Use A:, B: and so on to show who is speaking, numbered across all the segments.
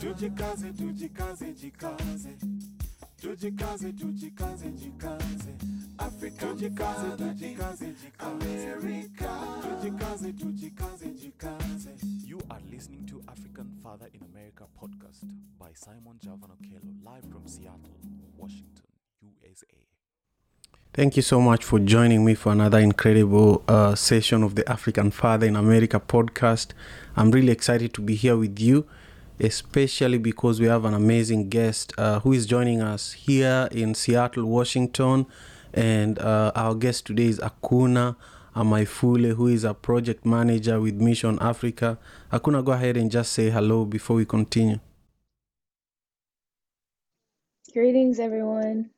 A: Tujikaze, tujikaze, jikaze. Tujikaze, tujikaze, jikaze. Africa, tujikaze, tujikaze, jikaze. America, tujikaze, tujikaze, jikaze.
B: You are listening to African Father in America podcast by Simon Javan Okello, live from Seattle, Washington, USA.
C: Thank you so much for joining me for another incredible uh, session of the African Father in America podcast. I'm really excited to be here with you, especially because we have an amazing guest uh, who is joining us here in Seattle, Washington. And uh, our guest today is Akuna Amaifule, who is a project manager with Mission Africa. Akuna, go ahead and just say hello before we continue.
D: Greetings, everyone.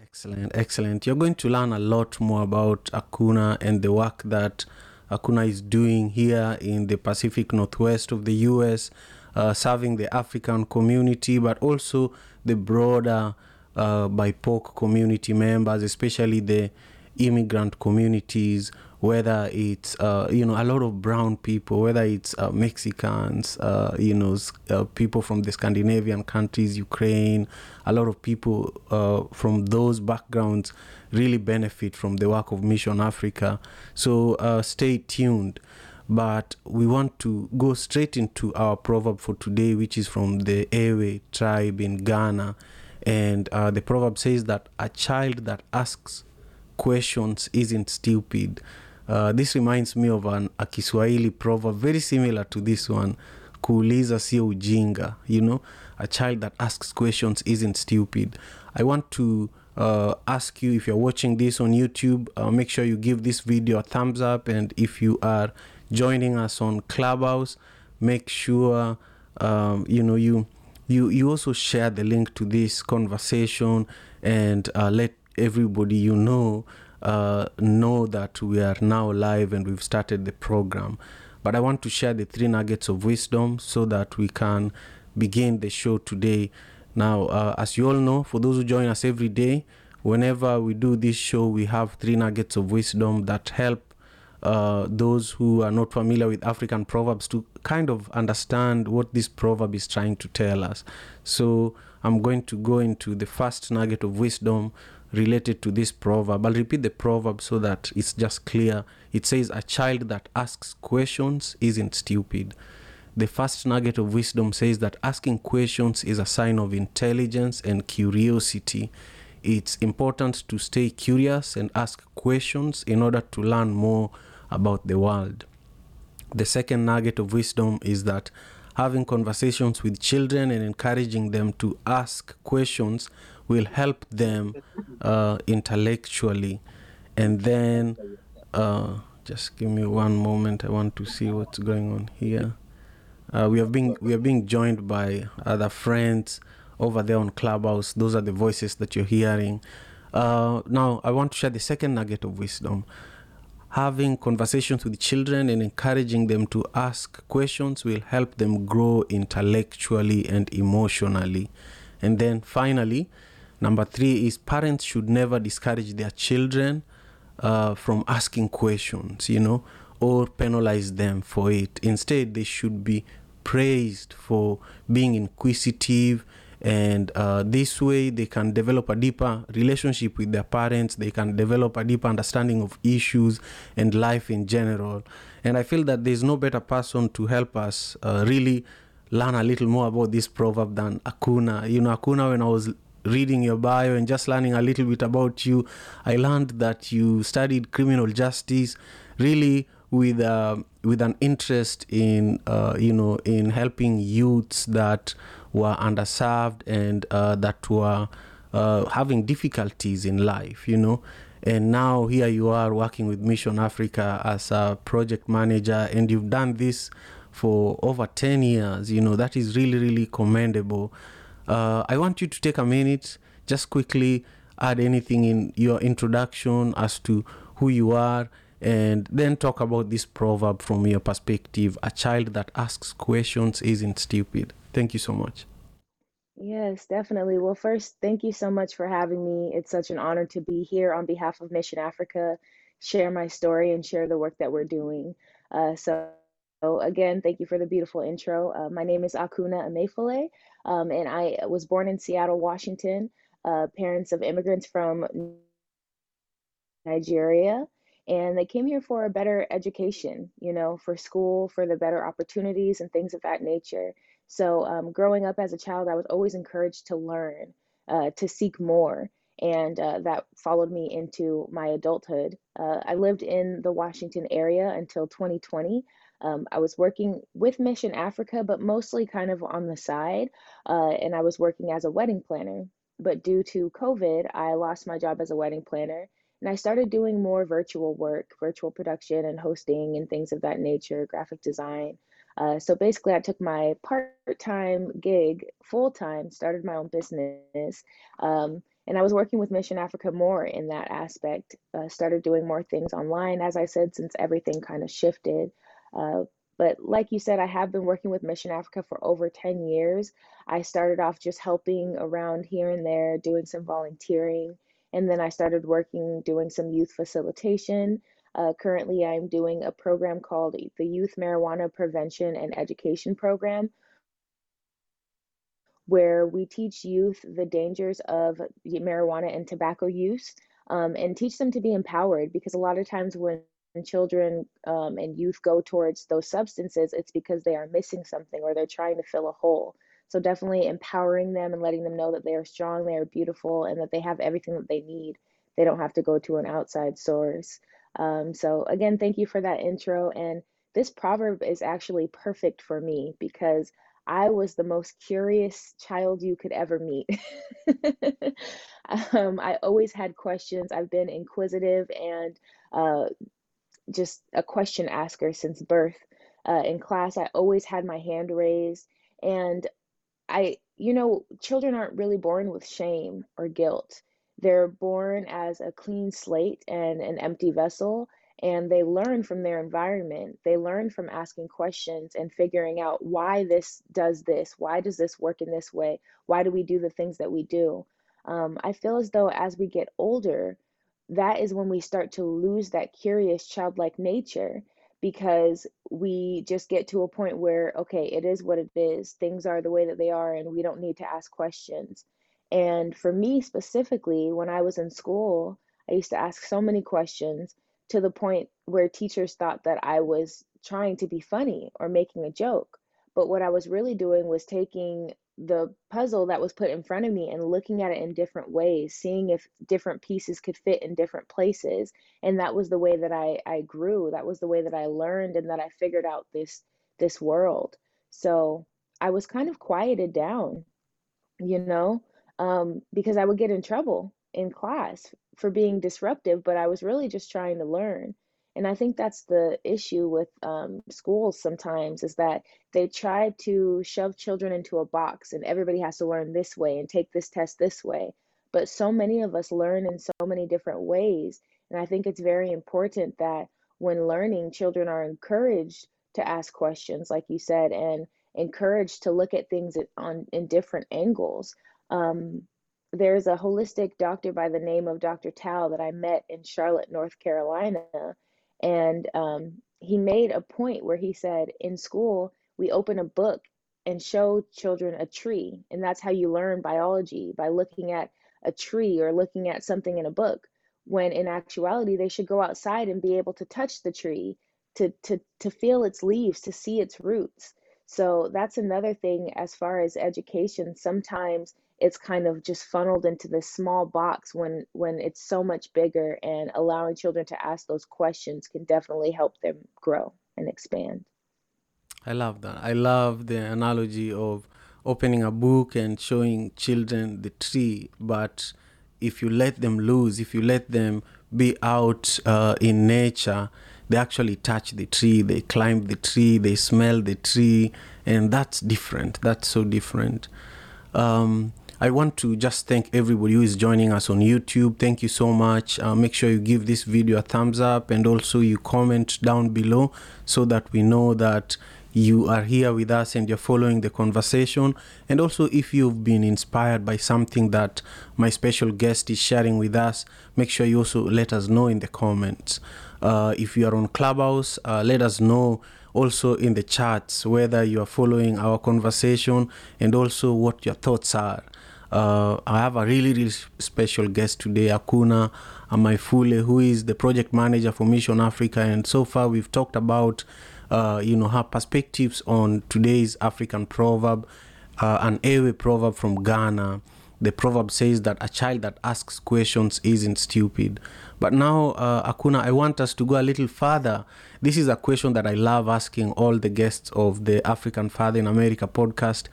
C: Excellent, excellent. You're going to learn a lot more about Akuna and the work that Akuna is doing here in the Pacific Northwest of the US, uh, serving the African community, but also the broader uh, BIPOC community members, especially the immigrant communities, whether it's uh, you know a lot of brown people, whether it's uh, Mexicans, uh, you know uh, people from the Scandinavian countries, Ukraine, a lot of people uh, from those backgrounds really benefit from the work of Mission Africa. So uh, stay tuned. But we want to go straight into our proverb for today, which is from the Ewe tribe in Ghana. And uh, the proverb says that a child that asks questions isn't stupid. Uh, this reminds me of an, a Kiswahili proverb very similar to this one. Kuuliza sio ujinga. You know, a child that asks questions isn't stupid. I want to uh, ask you if you're watching this on YouTube, uh, make sure you give this video a thumbs up. And if you are joining us on Clubhouse, make sure um, you know you you you also share the link to this conversation and uh, let everybody you know uh, know that we are now live and we've started the program. But I want to share the three nuggets of wisdom so that we can begin the show today. Now, uh, as you all know, for those who join us every day, whenever we do this show, we have three nuggets of wisdom that help uh, those who are not familiar with African proverbs to kind of understand what this proverb is trying to tell us. So I'm going to go into the first nugget of wisdom related to this proverb. I'll repeat the proverb so that it's just clear. It says, A child that asks questions isn't stupid. The first nugget of wisdom says that asking questions is a sign of intelligence and curiosity. It's important to stay curious and ask questions in order to learn more about the world. The second nugget of wisdom is that having conversations with children and encouraging them to ask questions will help them uh, intellectually. And then, uh, just give me one moment. I want to see what's going on here. Uh, we have been we are being joined by other friends over there on Clubhouse. Those are the voices that you're hearing. Uh, now, I want to share the second nugget of wisdom. Having conversations with children and encouraging them to ask questions will help them grow intellectually and emotionally. And then finally, number three is parents should never discourage their children uh, from asking questions, you know, or penalize them for it. Instead, they should be praised for being inquisitive and uh, this way they can develop a deeper relationship with their parents. They can develop a deeper understanding of issues and life in general. And i feel that there's no better person to help us uh, really learn a little more about this proverb than akuna you know akuna when i was reading your bio and just learning a little bit about you i learned that you studied criminal justice really with uh, with an interest in uh, you know in helping youths that were underserved and uh, that were uh, having difficulties in life you know. And now here you are working with mission africa as a project manager and you've done this for over 10 years you know. That is really really commendable. Uh, i want you to take a minute just quickly add anything in your introduction as to who you are and then talk about this proverb from your perspective a child that asks questions isn't stupid thank you so much
D: Yes, definitely. Well, first, thank you so much for having me. It's such an honor to be here on behalf of Mission Africa, share my story, and share the work that we're doing. Uh, so, again, thank you for the beautiful intro. Uh, my name is Akuna Amefule, um, and I was born in Seattle, Washington. Uh, parents of immigrants from Nigeria, and they came here for a better education, you know, for school, for the better opportunities and things of that nature. So, um, growing up as a child, I was always encouraged to learn, uh, to seek more, and uh, that followed me into my adulthood. Uh, I lived in the Washington area until 2020. Um, I was working with Mission Africa, but mostly kind of on the side, uh, and I was working as a wedding planner. But due to COVID, I lost my job as a wedding planner and I started doing more virtual work, virtual production and hosting and things of that nature, graphic design. Uh, so basically, I took my part time gig full time, started my own business, um, and I was working with Mission Africa more in that aspect. Uh, started doing more things online, as I said, since everything kind of shifted. Uh, but like you said, I have been working with Mission Africa for over 10 years. I started off just helping around here and there, doing some volunteering. And then I started working doing some youth facilitation. Uh, currently, I'm doing a program called the Youth Marijuana Prevention and Education Program, where we teach youth the dangers of marijuana and tobacco use um, and teach them to be empowered because a lot of times when children um, and youth go towards those substances, it's because they are missing something or they're trying to fill a hole. So definitely empowering them and letting them know that they are strong, they are beautiful, and that they have everything that they need. They don't have to go to an outside source. Um, so again, thank you for that intro. And this proverb is actually perfect for me because I was the most curious child you could ever meet. um, I always had questions. I've been inquisitive and uh, just a question asker since birth. Uh, in class, I always had my hand raised. And I, you know, children aren't really born with shame or guilt. They're born as a clean slate and an empty vessel, and they learn from their environment. They learn from asking questions and figuring out why this does this. Why does this work in this way? Why do we do the things that we do? Um, I feel as though as we get older, that is when we start to lose that curious childlike nature because we just get to a point where okay it is what it is things are the way that they are and we don't need to ask questions. And for me specifically when i was in school i used to ask so many questions to the point where teachers thought that i was trying to be funny or making a joke. But what i was really doing was taking the puzzle that was put in front of me and looking at it in different ways, seeing if different pieces could fit in different places. And that was the way that I, I grew. That was the way that I learned and that I figured out this this world. So I was kind of quieted down, you know, um, because I would get in trouble in class for being disruptive, but I was really just trying to learn. And I think that's the issue with um, schools sometimes is that they try to shove children into a box and everybody has to learn this way and take this test this way. But so many of us learn in so many different ways. And I think it's very important that when learning, children are encouraged to ask questions, like you said, and encouraged to look at things on in different angles. Um, there's a holistic doctor by the name of Dr. Tao that I met in Charlotte, North Carolina, and um, he made a point where he said, in school, we open a book and show children a tree. And that's how you learn biology by looking at a tree or looking at something in a book. When in actuality, they should go outside and be able to touch the tree, to, to, to feel its leaves, to see its roots. So that's another thing as far as education. Sometimes it's kind of just funneled into this small box when when it's so much bigger and allowing children to ask those questions can definitely help them grow and expand
C: i love that i love the analogy of opening a book and showing children the tree but if you let them loose if you let them be out uh, in nature they actually touch the tree they climb the tree they smell the tree and that's different that's so different um, I want to just thank everybody who is joining us on YouTube. Thank you so much. Uh, make sure you give this video a thumbs up and also you comment down below so that we know that you are here with us and you're following the conversation. And also, if you've been inspired by something that my special guest is sharing with us, make sure you also let us know in the comments. Uh, if you are on Clubhouse, uh, let us know also in the chats, whether you are following our conversation and also what your thoughts are. Uh, I have a really, really special guest today, Akuna Amaifule, who is the project manager for Mission Africa. And so far, we've talked about, uh, you know, her perspectives on today's African proverb, uh, an Ewe proverb from Ghana. The proverb says that a child that asks questions isn't stupid. But now, uh, Akuna, I want us to go a little further. This is a question that I love asking all the guests of the African Father in America podcast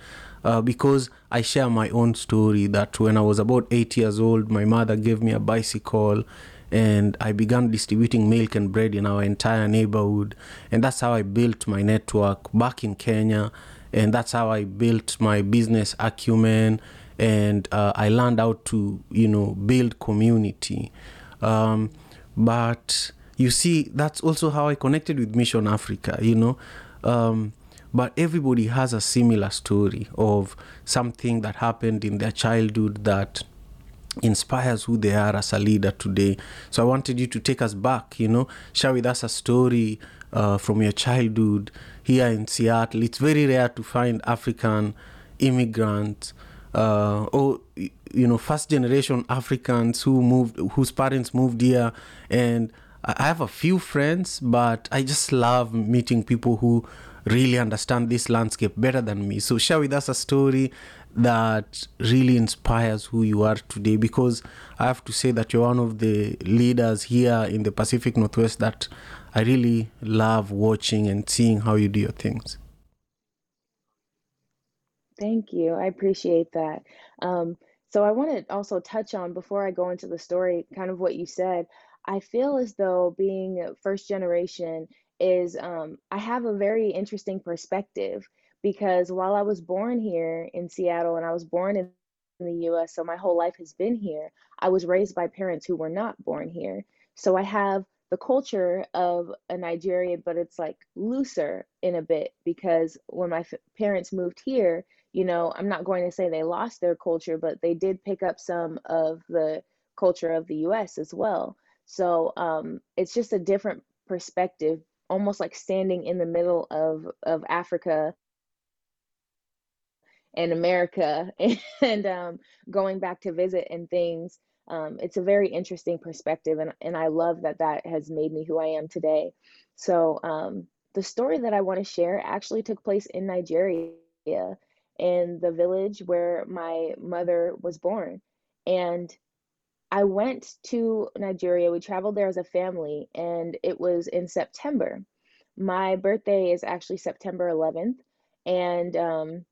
C: uh, because I share my own story that when I was about eight years old, my mother gave me a bicycle and I began distributing milk and bread in our entire neighborhood. And that's how I built my network back in Kenya. And that's how I built my business acumen. And uh, I learned how to, you know, build community. Um, but you see, that's also how I connected with Mission Africa, you know. Um, but everybody has a similar story of something that happened in their childhood that inspires who they are as a leader today. So I wanted you to take us back, you know, share with us a story uh, from your childhood here in Seattle. It's very rare to find African immigrants uh, or you know first generation Africans who moved whose parents moved here and I have a few friends but I just love meeting people who really understand this landscape better than me so share with us a story that really inspires who you are today because I have to say that you're one of the leaders here in the Pacific Northwest that I really love watching and seeing how you do your things.
D: Thank you. I appreciate that. Um, so I want to also touch on before I go into the story, kind of what you said. I feel as though being first generation is um, I have a very interesting perspective because while I was born here in Seattle and I was born in the US, so my whole life has been here, I was raised by parents who were not born here. So I have the culture of a Nigerian, but it's like looser in a bit because when my f- parents moved here, you know, I'm not going to say they lost their culture, but they did pick up some of the culture of the US as well. So um, it's just a different perspective, almost like standing in the middle of, of Africa and America and um, going back to visit and things. Um, it's a very interesting perspective, and, and I love that that has made me who I am today. So, um, the story that I want to share actually took place in Nigeria in the village where my mother was born. And I went to Nigeria. We traveled there as a family, and it was in September. My birthday is actually September 11th, and um,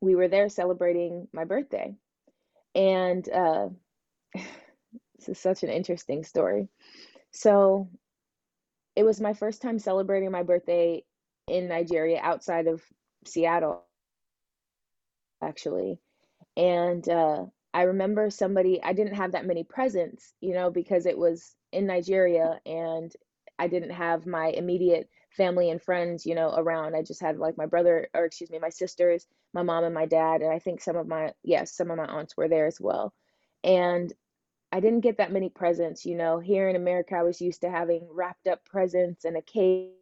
D: we were there celebrating my birthday. And uh, this is such an interesting story. So, it was my first time celebrating my birthday in Nigeria outside of Seattle, actually. And uh, I remember somebody, I didn't have that many presents, you know, because it was in Nigeria and I didn't have my immediate family and friends, you know, around. I just had like my brother, or excuse me, my sisters, my mom, and my dad. And I think some of my, yes, some of my aunts were there as well. And I didn't get that many presents, you know. Here in America, I was used to having wrapped up presents and a cake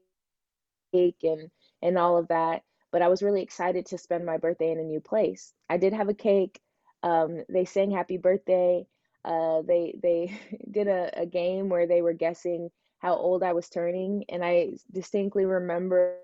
D: and and all of that. But I was really excited to spend my birthday in a new place. I did have a cake. Um, they sang happy birthday. Uh, they they did a, a game where they were guessing how old I was turning, and I distinctly remember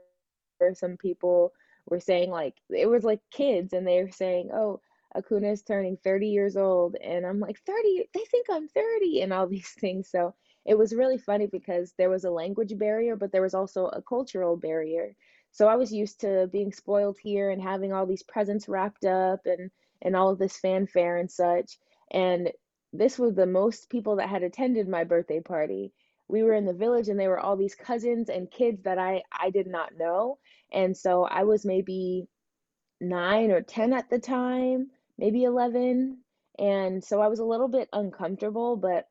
D: some people were saying like it was like kids, and they were saying, "Oh, Akuna is turning 30 years old," and I'm like, "30? They think I'm 30," and all these things. So it was really funny because there was a language barrier, but there was also a cultural barrier. So I was used to being spoiled here and having all these presents wrapped up and and all of this fanfare and such. And this was the most people that had attended my birthday party. We were in the village and there were all these cousins and kids that I I did not know. And so I was maybe 9 or 10 at the time, maybe 11. And so I was a little bit uncomfortable, but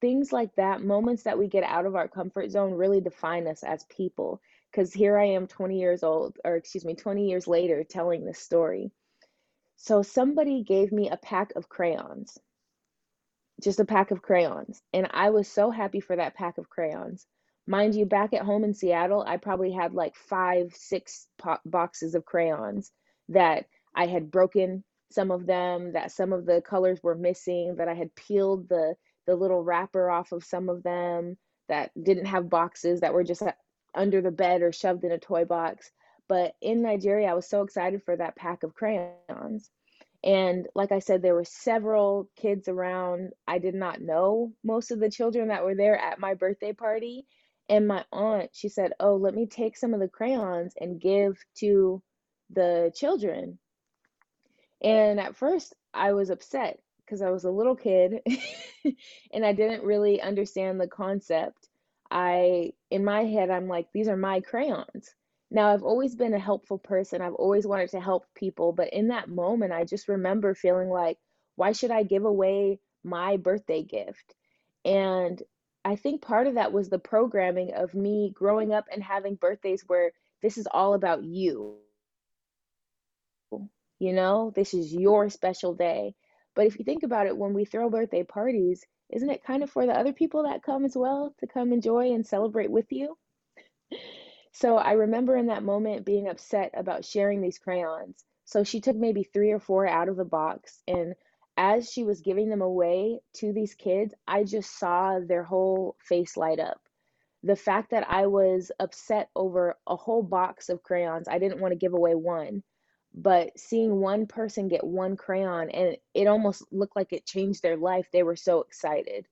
D: things like that, moments that we get out of our comfort zone really define us as people. Because here I am 20 years old, or excuse me, 20 years later telling this story. So somebody gave me a pack of crayons, just a pack of crayons. And I was so happy for that pack of crayons. Mind you, back at home in Seattle, I probably had like five, six po- boxes of crayons that I had broken some of them, that some of the colors were missing, that I had peeled the the little wrapper off of some of them, that didn't have boxes, that were just under the bed or shoved in a toy box. But in Nigeria, I was so excited for that pack of crayons. And like I said, there were several kids around. I did not know most of the children that were there at my birthday party. And my aunt, she said, Oh, let me take some of the crayons and give to the children. And at first, I was upset because I was a little kid and I didn't really understand the concept. I, in my head, I'm like, these are my crayons. Now, I've always been a helpful person. I've always wanted to help people. But in that moment, I just remember feeling like, why should I give away my birthday gift? And I think part of that was the programming of me growing up and having birthdays where this is all about you. You know, this is your special day. But if you think about it, when we throw birthday parties, isn't it kind of for the other people that come as well to come enjoy and celebrate with you? So I remember in that moment being upset about sharing these crayons. So she took maybe three or four out of the box. And as she was giving them away to these kids, I just saw their whole face light up. The fact that I was upset over a whole box of crayons, I didn't want to give away one, but seeing one person get one crayon and it almost looked like it changed their life, they were so excited.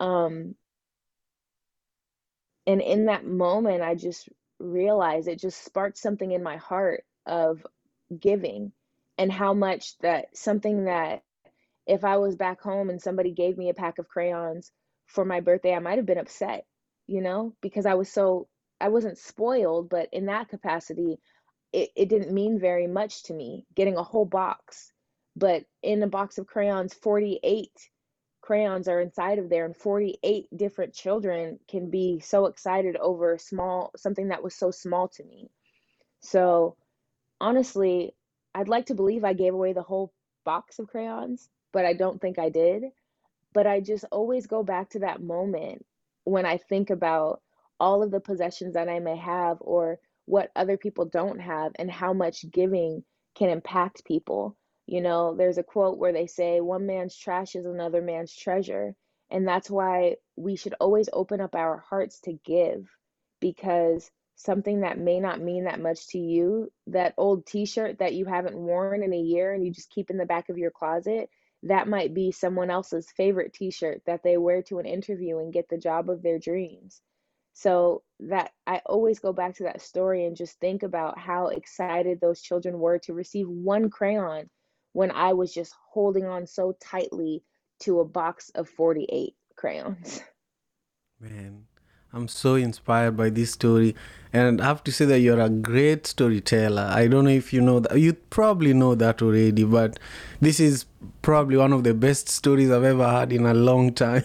D: Um, and in that moment, I just realized it just sparked something in my heart of giving and how much that something that if I was back home and somebody gave me a pack of crayons for my birthday, I might have been upset, you know, because I was so, I wasn't spoiled, but in that capacity, it, it didn't mean very much to me getting a whole box. But in a box of crayons, 48 crayons are inside of there and 48 different children can be so excited over small something that was so small to me so honestly i'd like to believe i gave away the whole box of crayons but i don't think i did but i just always go back to that moment when i think about all of the possessions that i may have or what other people don't have and how much giving can impact people you know, there's a quote where they say, one man's trash is another man's treasure. And that's why we should always open up our hearts to give because something that may not mean that much to you, that old t shirt that you haven't worn in a year and you just keep in the back of your closet, that might be someone else's favorite t shirt that they wear to an interview and get the job of their dreams. So that I always go back to that story and just think about how excited those children were to receive one crayon when I was just holding on so tightly to a box of 48 crayons.
C: Man, I'm so inspired by this story. And I have to say that you're a great storyteller. I don't know if you know that. You probably know that already, but this is probably one of the best stories I've ever had in a long time.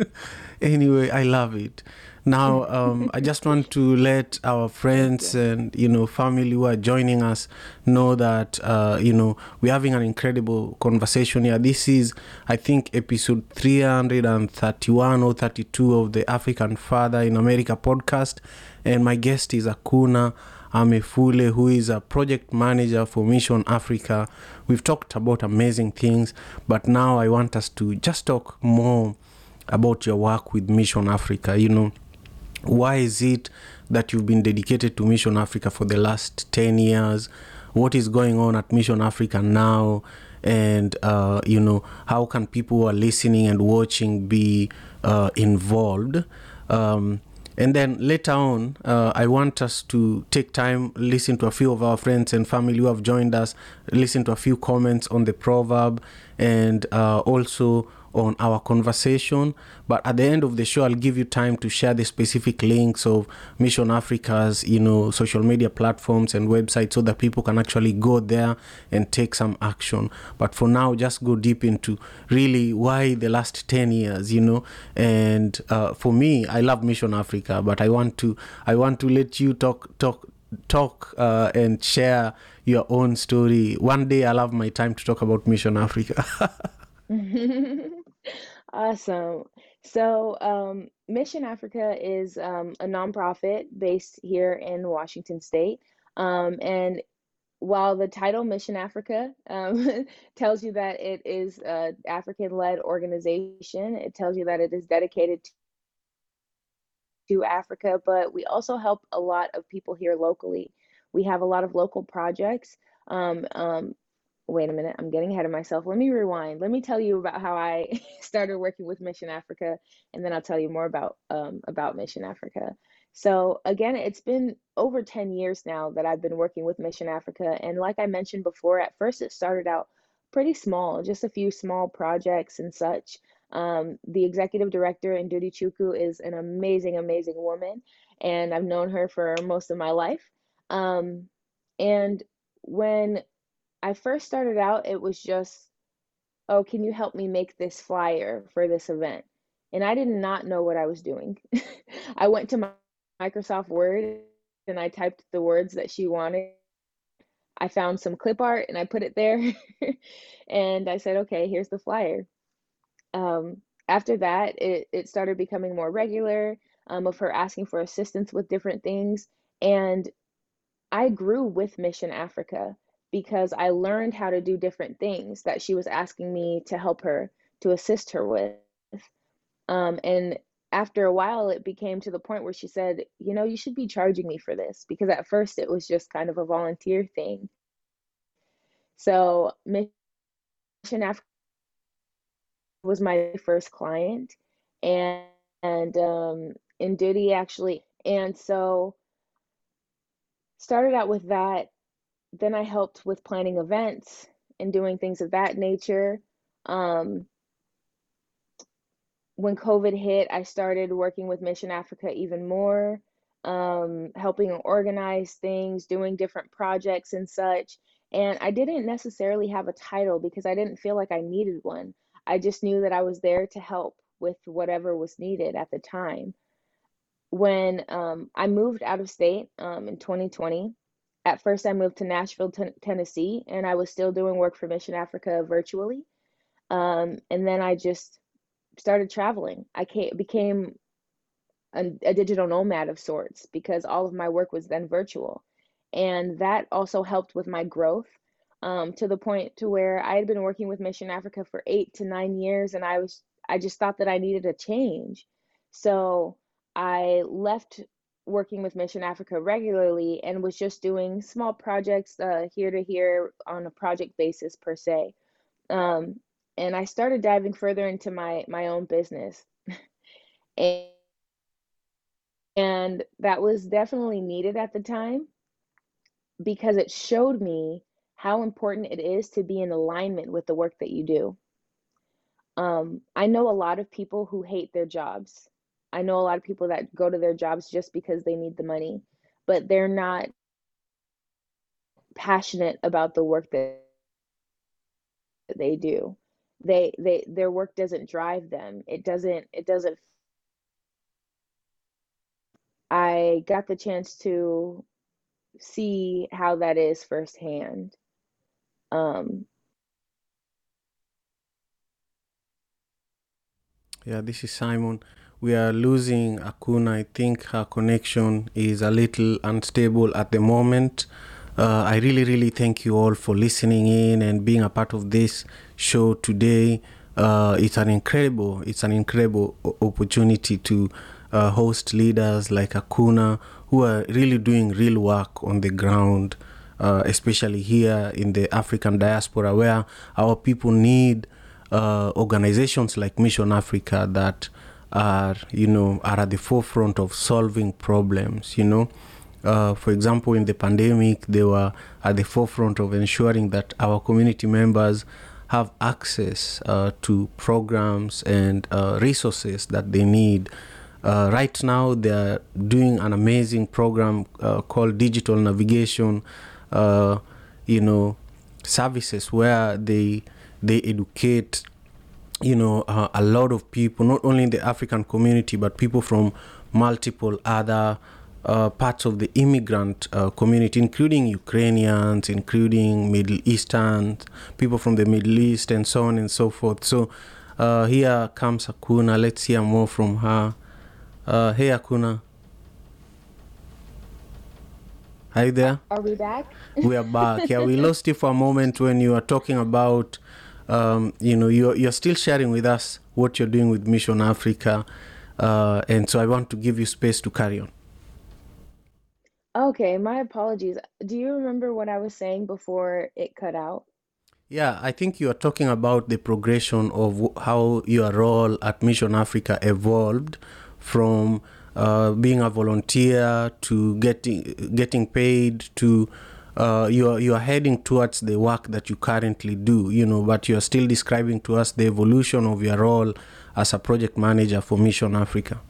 C: anyway, I love it. Now, um, I just want to let our friends and you know family who are joining us know that uh, you know we're having an incredible conversation here. This is, I think, episode 331 or 32 of the African Father in America podcast, and my guest is Akuna. Amefule, who is a project manager for Mission Africa. We've talked about amazing things, but now I want us to just talk more about your work with Mission Africa. You know, why is it that you've been dedicated to Mission Africa for the last 10 years? What is going on at Mission Africa now? And, uh, you know, how can people who are listening and watching be uh, involved? Um, and then later on, uh, I want us to take time, listen to a few of our friends and family who have joined us, listen to a few comments on the proverb, and uh, also on our conversation. But at the end of the show, I'll give you time to share the specific links of Mission Africa's, you know, social media platforms and websites so that people can actually go there and take some action. But for now, just go deep into really why the last 10 years, you know. And uh, for me, I love Mission Africa, but I want to I want to let you talk talk talk uh, and share your own story. One day I'll have my time to talk about Mission Africa.
D: Awesome. So, um, Mission Africa is um, a nonprofit based here in Washington State. Um, and while the title Mission Africa um, tells you that it is an African led organization, it tells you that it is dedicated to Africa, but we also help a lot of people here locally. We have a lot of local projects. Um, um, wait a minute, I'm getting ahead of myself. Let me rewind. Let me tell you about how I started working with Mission Africa, and then I'll tell you more about um, about Mission Africa. So again, it's been over 10 years now that I've been working with Mission Africa. And like I mentioned before, at first it started out pretty small, just a few small projects and such. Um, the executive director, Ndudi Chukwu, is an amazing, amazing woman, and I've known her for most of my life. Um, and when I first started out, it was just, oh, can you help me make this flyer for this event? And I did not know what I was doing. I went to my Microsoft Word and I typed the words that she wanted. I found some clip art and I put it there. and I said, okay, here's the flyer. Um, after that, it, it started becoming more regular um, of her asking for assistance with different things. And I grew with Mission Africa because I learned how to do different things that she was asking me to help her, to assist her with. Um, and after a while, it became to the point where she said, You know, you should be charging me for this because at first it was just kind of a volunteer thing. So, Mission Africa was my first client, and, and um, Ndudi actually, and so started out with that. Then I helped with planning events and doing things of that nature. Um, when COVID hit, I started working with Mission Africa even more, um, helping organize things, doing different projects and such. And I didn't necessarily have a title because I didn't feel like I needed one. I just knew that I was there to help with whatever was needed at the time. When um, I moved out of state um, in 2020, at first I moved to Nashville, t- Tennessee, and I was still doing work for Mission Africa virtually. Um, and then I just started traveling. I became a, a, digital nomad of sorts because all of my work was then virtual. And that also helped with my growth um, to the point to where I had been working with Mission Africa for eight to nine years and I was I just thought that I needed a change. So I left working with Mission Africa regularly and was just doing small projects uh, here to here on a project basis per se. Um, and I started diving further into my my own business. and, and that was definitely needed at the time because it showed me how important it is to be in alignment with the work that you do. Um, I know a lot of people who hate their jobs. I know a lot of people that go to their jobs just because they need the money, but they're not passionate about the work that they do. They they their work doesn't drive them. It doesn't it doesn't i got the chance to see how that is firsthand. Um
C: yeah this is simon we are losing akuna i think her connection is a little unstable at the moment uh, I really, really thank you all for listening in and being a part of this show today. Uh, it's an incredible, it's an incredible opportunity to uh, host leaders like Akuna who are really doing real work on the ground, uh, especially here in the African diaspora, where our people need uh, organizations like Mission Africa that are, you know, are at the forefront of solving problems. You know. Uh, for example, in the pandemic, they were at the forefront of ensuring that our community members have access uh, to programs and uh, resources that they need. Uh, right now, they are doing an amazing program uh, called Digital Navigation, uh, you know, services where they they educate you know uh, a lot of people not only in the african community but people from multiple other uh, parts of the immigrant uh, community, including Ukrainians, including Middle Eastern people from the Middle East, and so on and so forth. So uh, here comes Akuna. Let's hear more from her. Uh, hey, Akuna. Are you there?
D: Are we back?
C: we are back. Yeah, we lost you for a moment when you were talking about, um, you know, you're, you're still sharing with us what you're doing with Mission Africa. Uh, and so I want to give you space to carry on.
D: Okay, my apologies. Do you remember what I was saying before it cut out?
C: Yeah, I think you are talking about the progression of how your role at Mission Africa evolved from uh, being a volunteer to getting getting paid to uh, you are you are heading towards the work that you currently do. You know, but you are still describing to us the evolution of your role as a project manager for Mission Africa.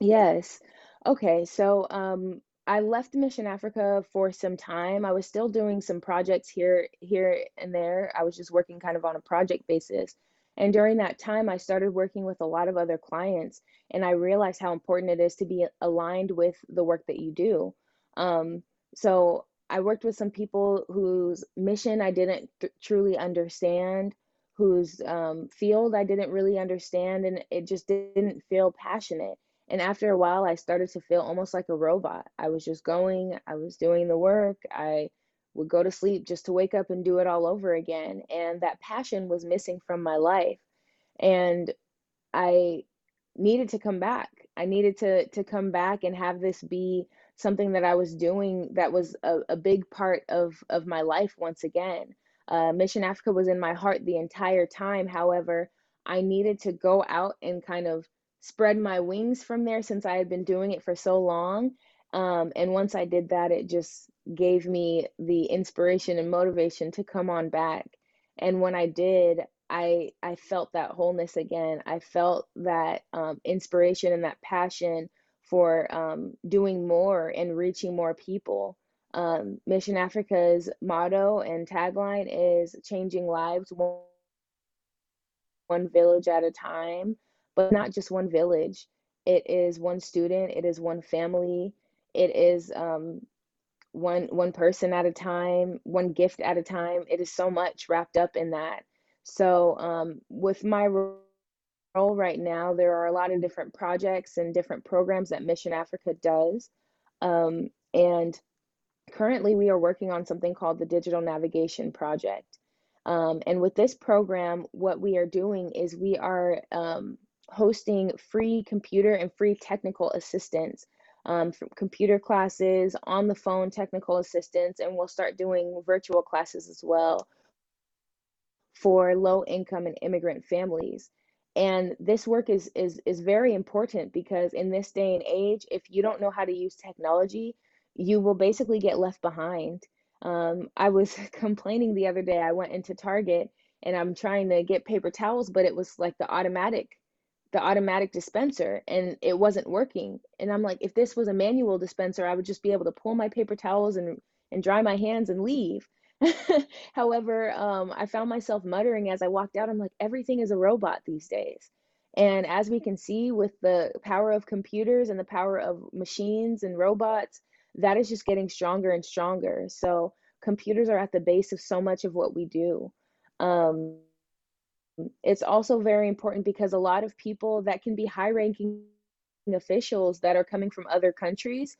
D: Yes. Okay, so um, I left Mission Africa for some time. I was still doing some projects here, here and there. I was just working kind of on a project basis. And during that time, I started working with a lot of other clients, and I realized how important it is to be aligned with the work that you do. Um, so I worked with some people whose mission I didn't th- truly understand, whose um, field I didn't really understand, and it just didn't feel passionate. And after a while, I started to feel almost like a robot. I was just going, I was doing the work, I would go to sleep just to wake up and do it all over again. And that passion was missing from my life. And I needed to come back. I needed to to come back and have this be something that I was doing that was a, a big part of of my life once again. Uh, Mission Africa was in my heart the entire time. However, I needed to go out and kind of spread my wings from there since I had been doing it for so long. Um, and once I did that, it just gave me the inspiration and motivation to come on back. And when I did, I I felt that wholeness again. I felt that um, inspiration and that passion for um, doing more and reaching more people. Um, Mission Africa's motto and tagline is changing lives one, one village at a time, but not just one village. It is one student, it is one family, it is um, one one person at a time, one gift at a time. It is so much wrapped up in that. So um, with my role right now, there are a lot of different projects and different programs that Mission Africa does. Um, and currently we are working on something called the Digital Navigation Project. Um, and with this program, what we are doing is we are um, hosting free computer and free technical assistance um, from computer classes, on the phone technical assistance, and we'll start doing virtual classes as well for low income and immigrant families. And this work is is is very important because in this day and age, if you don't know how to use technology, you will basically get left behind. Um, I was complaining the other day. I went into Target and I'm trying to get paper towels, but it was like the automatic the automatic dispenser and it wasn't working. And I'm like, if this was a manual dispenser, I would just be able to pull my paper towels and and dry my hands and leave. However, um, I found myself muttering as I walked out, I'm like, everything is a robot these days. And as we can see with the power of computers and the power of machines and robots, that is just getting stronger and stronger. So computers are at the base of so much of what we do. Um, it's also very important because a lot of people that can be high ranking officials that are coming from other countries,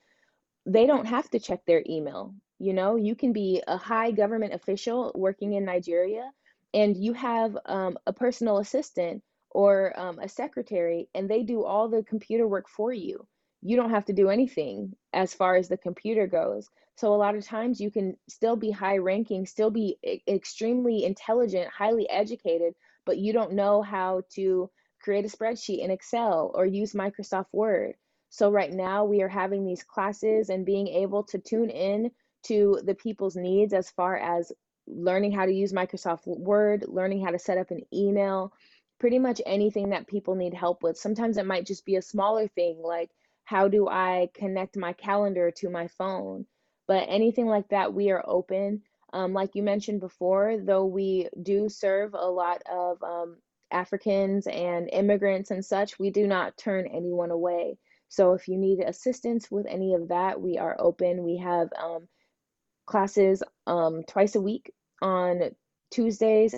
D: they don't have to check their email. You know, you can be a high government official working in Nigeria and you have um, a personal assistant or um, a secretary, and they do all the computer work for you. You don't have to do anything as far as the computer goes. So, a lot of times you can still be high ranking, still be e- extremely intelligent, highly educated, but you don't know how to create a spreadsheet in Excel or use Microsoft Word. So, right now we are having these classes and being able to tune in to the people's needs as far as learning how to use Microsoft Word, learning how to set up an email, pretty much anything that people need help with. Sometimes it might just be a smaller thing like how do I connect my calendar to my phone? But anything like that, we are open. Um, like you mentioned before, though we do serve a lot of um, Africans and immigrants and such, we do not turn anyone away. So if you need assistance with any of that, we are open. We have um, classes um, twice a week on Tuesdays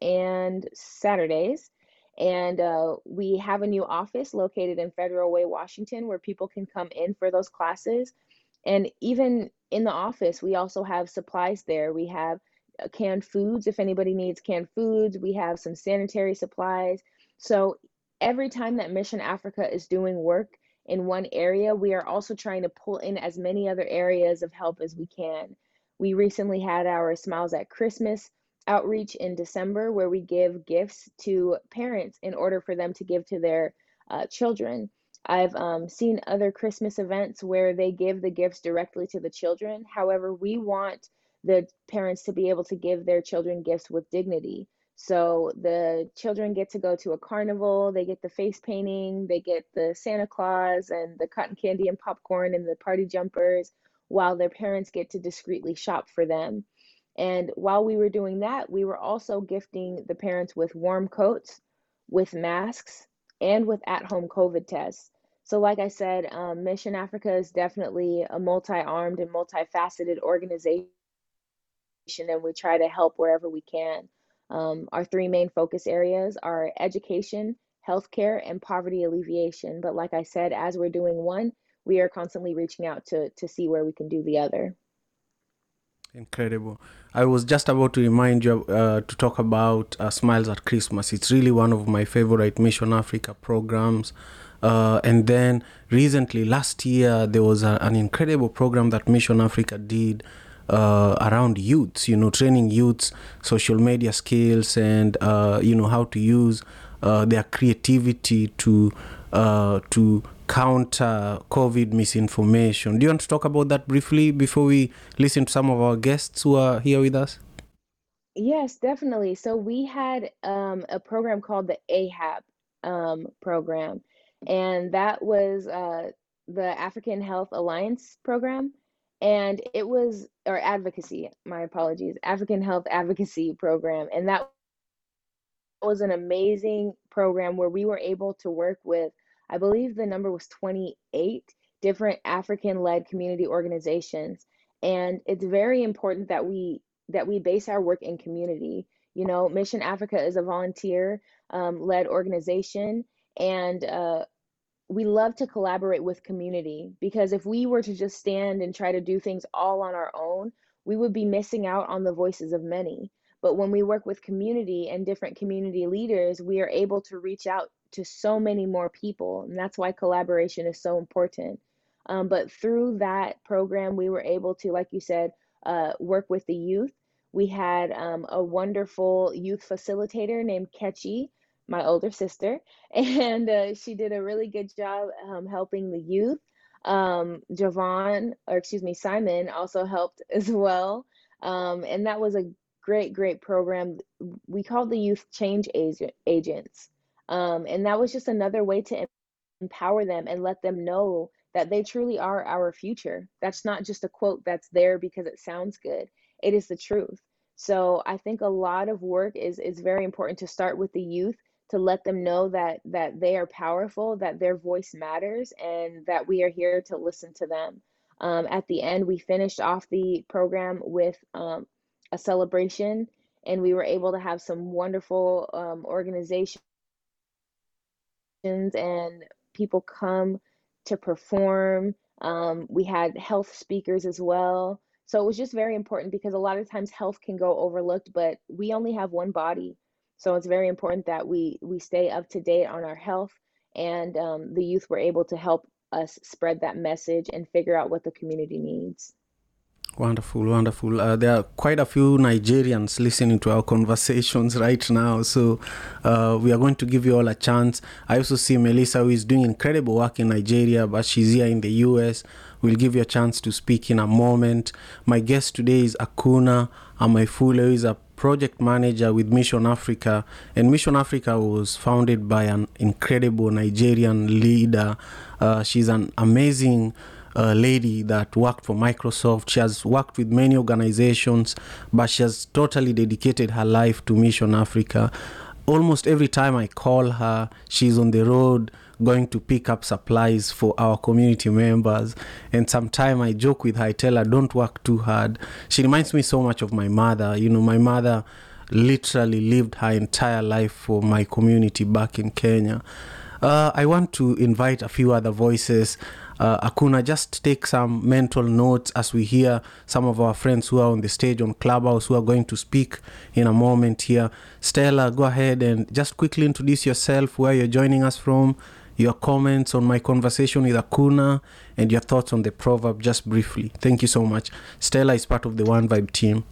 D: and Saturdays. And uh, we have a new office located in Federal Way, Washington, where people can come in for those classes. And even in the office, we also have supplies there. We have uh, canned foods if anybody needs canned foods. We have some sanitary supplies. So every time that Mission Africa is doing work in one area, we are also trying to pull in as many other areas of help as we can. We recently had our Smiles at Christmas outreach in December where we give gifts to parents in order for them to give to their uh, children. I've um, seen other Christmas events where they give the gifts directly to the children. However, we want the parents to be able to give their children gifts with dignity. So the children get to go to a carnival, they get the face painting, they get the Santa Claus and the cotton candy and popcorn and the party jumpers, while their parents get to discreetly shop for them. And while we were doing that, we were also gifting the parents with warm coats, with masks, and with at home COVID tests. So, like I said, um, Mission Africa is definitely a multi armed and multifaceted organization, and we try to help wherever we can. Um, our three main focus areas are education, healthcare, and poverty alleviation. But, like I said, as we're doing one, we are constantly reaching out to, to see where we can do the other.
C: Incredible. I was just about to remind you uh, to talk about uh, Smiles at Christmas. It's really one of my favorite Mission Africa programs. Uh, and then recently, last year, there was a, an incredible program that Mission Africa did uh, around youths, you know, training youths, social media skills, and, uh, you know, how to use uh, their creativity to, to counter COVID misinformation. Do you want to talk about that briefly before we listen to some of our guests who are here with us?
D: Yes, definitely. So we had um, a program called the AHAP um, program, and that was uh, the African Health Alliance program. And it was, or advocacy, my apologies, African Health Advocacy Program. And that was an amazing program where we were able to work with I believe the number was 28 different African led community organizations. And it's very important that we that we base our work in community. You know, Mission Africa is a volunteer um, led organization, and uh, we love to collaborate with community because if we were to just stand and try to do things all on our own, we would be missing out on the voices of many. But when we work with community and different community leaders, we are able to reach out to so many more people. And that's why collaboration is so important. Um, but through that program, we were able to, like you said, uh, work with the youth. We had um, a wonderful youth facilitator named Ketchy, my older sister, and uh, she did a really good job um, helping the youth. Um, Javon, or excuse me, Simon also helped as well. Um, and that was a great, great program. We called the youth change agent, agents. Um, and that was just another way to empower them and let them know that they truly are our future. That's not just a quote that's there because it sounds good. It is the truth. So I think a lot of work is is very important to start with the youth to let them know that that they are powerful, that their voice matters, and that we are here to listen to them. Um, at the end, we finished off the program with um, a celebration, and we were able to have some wonderful um, organizations and people come to perform. Um, we had health speakers as well. So it was just very important because a lot of times health can go overlooked, but we only have one body. So it's very important that we we stay up to date on our health, and um, the youth were able to help us spread that message and figure out what the community needs.
C: Wonderful, wonderful. Uh, there are quite a few Nigerians listening to our conversations right now, so uh, we are going to give you all a chance. I also see Melissa, who is doing incredible work in Nigeria, but she's here in the US. We'll give you a chance to speak in a moment. My guest today is Akuna Amaifule, who is a project manager with Mission Africa, and Mission Africa was founded by an incredible Nigerian leader. Uh, she's an amazing a lady that worked for Microsoft. She has worked with many organizations, but she has totally dedicated her life to Mission Africa. Almost every time I call her, she's on the road going to pick up supplies for our community members. And sometimes I joke with her, I tell her, don't work too hard. She reminds me so much of my mother. You know, my mother literally lived her entire life for my community back in Kenya. Uh, I want to invite a few other voices. Uh, Akuna, just take some mental notes as we hear some of our friends who are on the stage on Clubhouse who are going to speak in a moment here. Stella, go ahead and just quickly introduce yourself, where you're joining us from, your comments on my conversation with Akuna, and your thoughts on the proverb just briefly. Thank you so much. Stella is part of the One Vibe team.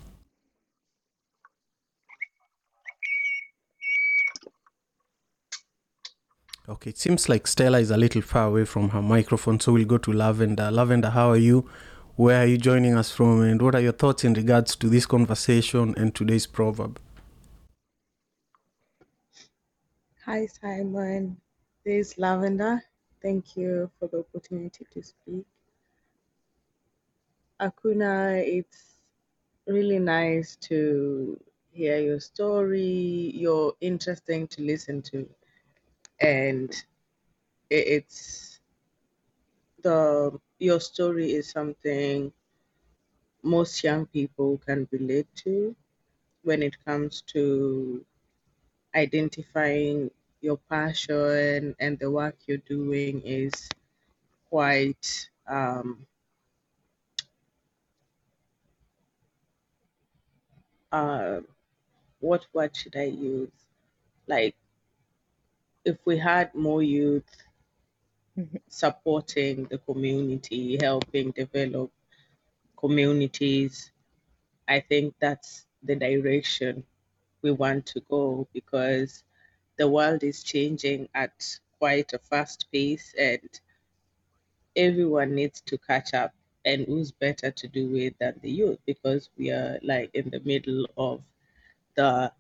C: Okay, it seems like Stella is a little far away from her microphone, so we'll go to Lavender. Lavender, how are you? Where are you joining us from? And what are your thoughts in regards to this conversation and today's proverb?
E: Hi, Simon. This is Lavender. Thank you for the opportunity to speak. Akuna, it's really nice to hear your story. You're interesting to listen to. And it's the your story is something most young people can relate to when it comes to identifying your passion and the work you're doing is quite um, uh, what word should I use? Like if we had more youth
D: Mhm.
E: supporting the community, helping develop communities, I think that's the direction we want to go because the world is changing at quite a fast pace and everyone needs to catch up. And who's better to do it than the youth? Because we are like in the middle of the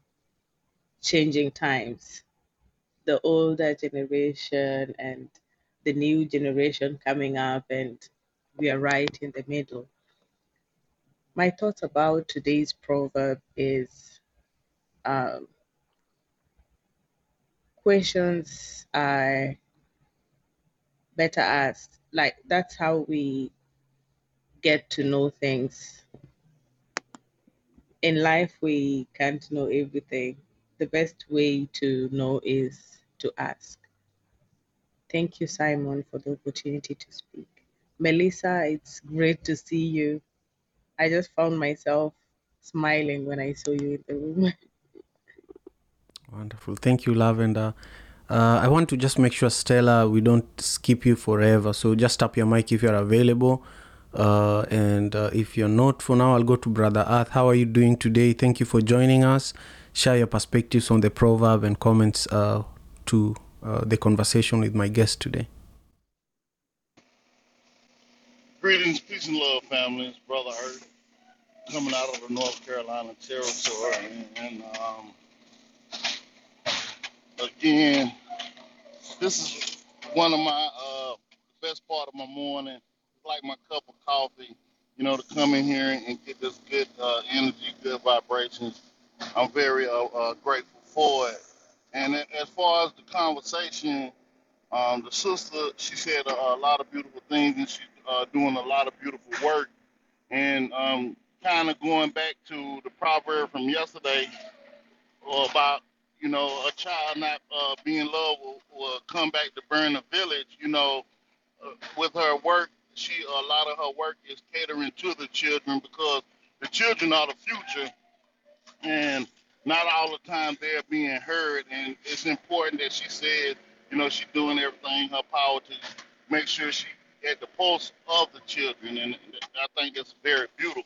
E: changing times. The older generation and the new generation coming up and we are right in the middle. My thoughts about today's proverb is um, questions are better asked like that's how we get to know things. In life we can't know everything. The best way to know is to ask. Thank you simon for the opportunity to speak. Melissa it's great to see you. I just found myself smiling when i saw you in the room
C: Wonderful. Thank you, Lavender. Uh, I want to just make sure, Stella, we don't skip you forever. So just tap your mic if you're available. Uh, and uh, if you're not for now, I'll go to Brother Earth. How are you doing today? Thank you for joining us. Share your perspectives on the proverb and comments uh, to uh, the conversation with my guest today.
F: Greetings, peace and love, family. It's Brother Earth coming out of the North Carolina territory. And, and um, again, this is one of my uh, best part of my morning. It's like my cup of coffee, you know, to come in here and, get this good uh, energy, good vibrations. I'm very uh, uh, grateful for it. And as far as the conversation, um, the sister, she said a, a lot of beautiful things, and she's uh, doing a lot of beautiful work. And um, kind of going back to the proverb from yesterday about, you know, a child not uh, being loved will, will come back to burn the village. You know, uh, with her work, she a lot of her work is catering to the children because the children are the future and not all the time they're being heard. And it's important that she said, you know, she's doing everything in her power to make sure she at the pulse of the children, and I think it's very beautiful.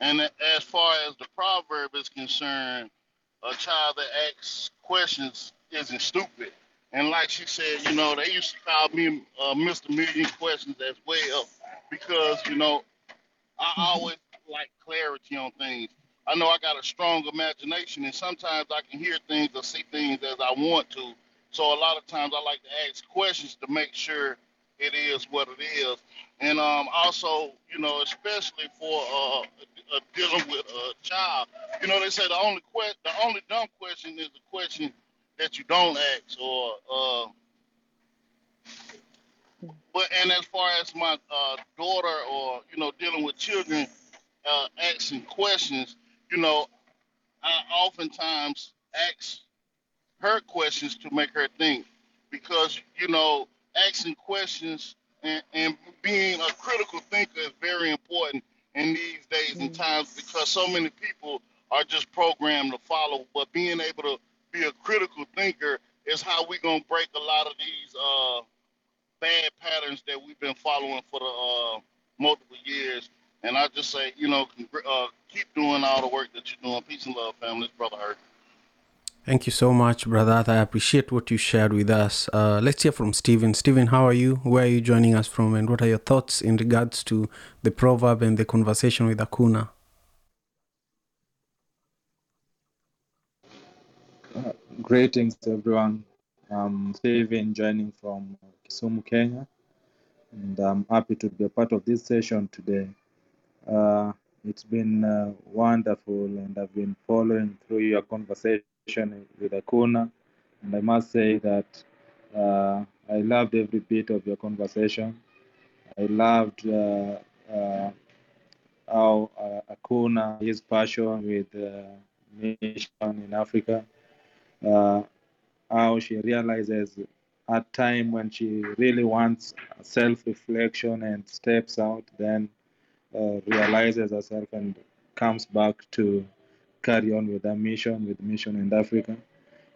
F: And as far as the proverb is concerned, a child that asks questions isn't stupid. And like she said, you know, they used to call me uh, Mr. Million Questions as well because, you know, I always like clarity on things. I know I got a strong imagination, and sometimes I can hear things or see things as I want to. So a lot of times I like to ask questions to make sure it is what it is. And um, also, you know, especially for uh, uh, dealing with a child, you know, they say the only que- the only dumb question is the question that you don't ask, or uh, but and as far as my uh, daughter or you know dealing with children uh, asking questions, you know, I oftentimes ask her questions to make her think because you know asking questions and, and being a critical thinker is very important in these days and times because so many people are just programmed to follow. But being able to be a critical thinker is how we're going to break a lot of these uh, bad patterns that we've been following for the uh, multiple years. And i just say you know congr- uh, keep doing all the work that you're doing. Peace and love family. It's brother Earth
C: Thank you so much, brother. I appreciate what you shared with us. Uh, let's hear from Stephen. Stephen, how are you? Where are you joining us from? And what are your thoughts in regards to the proverb and the conversation with Akuna?
G: Greetings, everyone. I'm Steven joining from Kisumu, Kenya, and I'm happy to be a part of this session today. Uh, it's been uh, wonderful, and I've been following through your conversation with Akuna, and I must say that uh, I loved every bit of your conversation. I loved uh, uh, how uh, Akuna, his passion with uh, mission in Africa, uh, how she realizes at time when she really wants self-reflection and steps out, then realizes herself and comes back to carry on with her mission, with mission in Africa.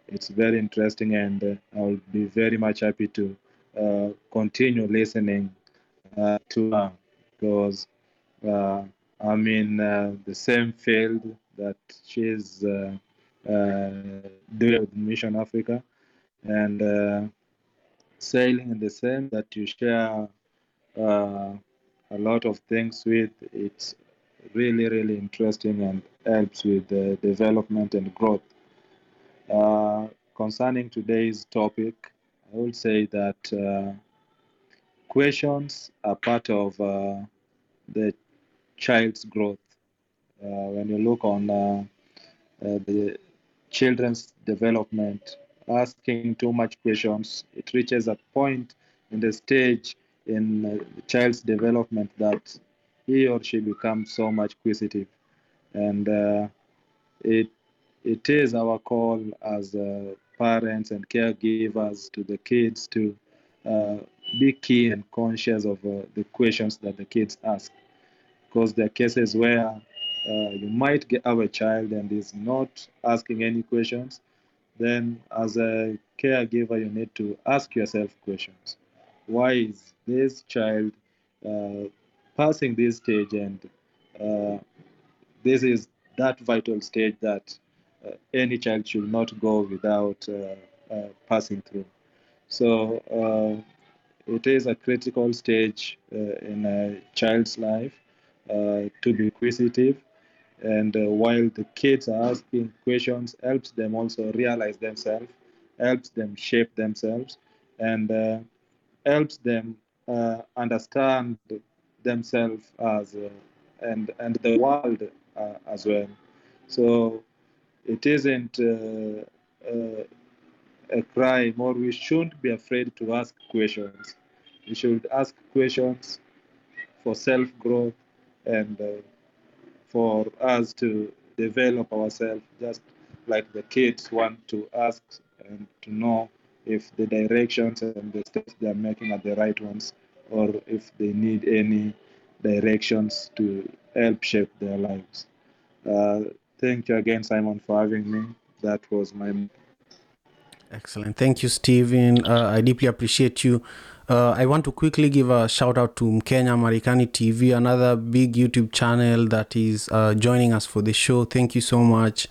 G: It's very interesting, and uh, I'll be very much happy to uh, continue listening uh, to her because uh, I'm in uh, the same field that she's uh, doing with Mission Africa, and sailing in the same that you share a lot of things with. It's really, really interesting and helps with the development and growth. Uh, concerning today's topic, I would say that uh, questions are part of uh, the child's growth. Uh, when you look on uh, uh, the children's development, asking too much questions, it reaches a point in the stage in the child's development that he or she becomes so much inquisitive, and uh, it it is our call as uh, parents and caregivers to the kids to uh, be keen and conscious of uh, the questions that the kids ask, because there are cases where uh, you might get have a child and is not asking any questions. Then, as a caregiver, you need to ask yourself questions. Why is this child uh, passing this stage and uh, this is that vital stage that uh, any child should not go without uh, uh, passing through. So uh, it is a critical stage uh, in a child's life to be inquisitive. And while the kids are asking questions, helps them also realize themselves, helps them shape themselves, and helps them understand themselves as uh, and and the world uh, as well. So it isn't uh, a crime, or we shouldn't be afraid to ask questions. We should ask questions for self growth and uh, for us to develop ourselves, just like the kids want to ask and to know if the directions and the steps they're making are the right ones, or if they need any directions to help shape their lives. Uh, thank you again, Simon, for having me. That was my
C: Excellent. Thank you, Stephen. Uh, I deeply appreciate you. Uh, I want to quickly give a shout out to Kenya Marikani TV, another big YouTube channel that is uh, joining us for the show. Thank you so much.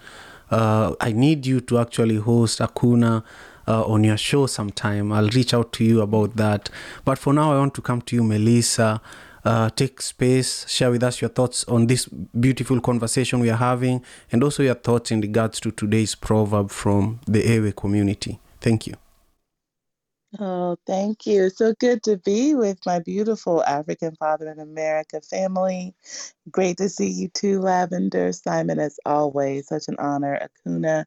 C: Uh, I need you to actually host Akuna uh, on your show sometime. I'll reach out to you about that. But for now, I want to come to you, Melissa. Uh, take space, share with us your thoughts on this beautiful conversation we are having, and also your thoughts in regards to today's proverb from the Ewe community. Thank you.
H: Oh, thank you. So good to be with my beautiful African Father in America family. Great to see you too, Lavender. Simon, as always, such an honor. Akuna,